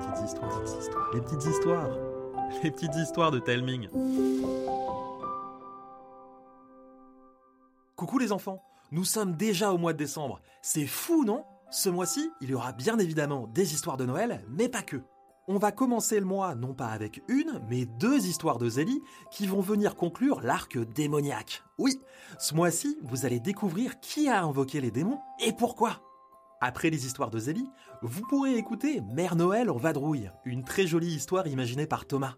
petites histoires, les petites histoires, les petites histoires de Telming. Coucou les enfants, nous sommes déjà au mois de décembre. C'est fou, non? Ce mois-ci, il y aura bien évidemment des histoires de Noël, mais pas que. On va commencer le mois non pas avec une, mais deux histoires de Zélie qui vont venir conclure l'arc démoniaque. Oui, ce mois-ci, vous allez découvrir qui a invoqué les démons et pourquoi. Après les histoires de Zélie, vous pourrez écouter Mère Noël en vadrouille, une très jolie histoire imaginée par Thomas.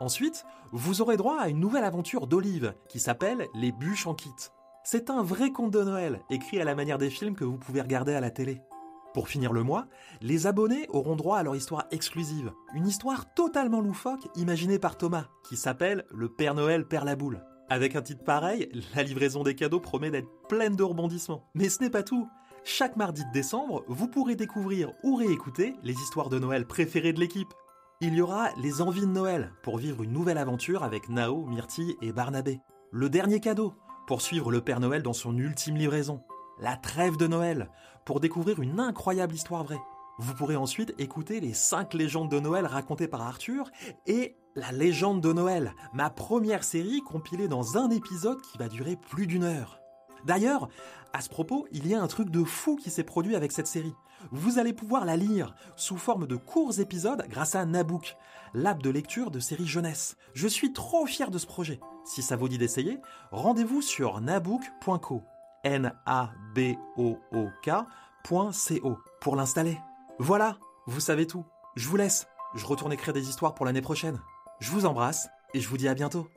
Ensuite, vous aurez droit à une nouvelle aventure d'Olive qui s'appelle Les bûches en kit. C'est un vrai conte de Noël, écrit à la manière des films que vous pouvez regarder à la télé. Pour finir le mois, les abonnés auront droit à leur histoire exclusive, une histoire totalement loufoque imaginée par Thomas, qui s'appelle Le Père Noël perd la boule. Avec un titre pareil, la livraison des cadeaux promet d'être pleine de rebondissements. Mais ce n'est pas tout. Chaque mardi de décembre, vous pourrez découvrir ou réécouter les histoires de Noël préférées de l'équipe. Il y aura les envies de Noël pour vivre une nouvelle aventure avec Nao, Myrtille et Barnabé. Le dernier cadeau pour suivre le Père Noël dans son ultime livraison. La trêve de Noël pour découvrir une incroyable histoire vraie. Vous pourrez ensuite écouter les 5 légendes de Noël racontées par Arthur et la légende de Noël, ma première série compilée dans un épisode qui va durer plus d'une heure. D'ailleurs, à ce propos, il y a un truc de fou qui s'est produit avec cette série. Vous allez pouvoir la lire sous forme de courts épisodes grâce à Nabook, l'app de lecture de série jeunesse. Je suis trop fier de ce projet. Si ça vous dit d'essayer, rendez-vous sur nabook.co. N-A-B-O-O-K.co pour l'installer. Voilà, vous savez tout. Je vous laisse. Je retourne écrire des histoires pour l'année prochaine. Je vous embrasse et je vous dis à bientôt.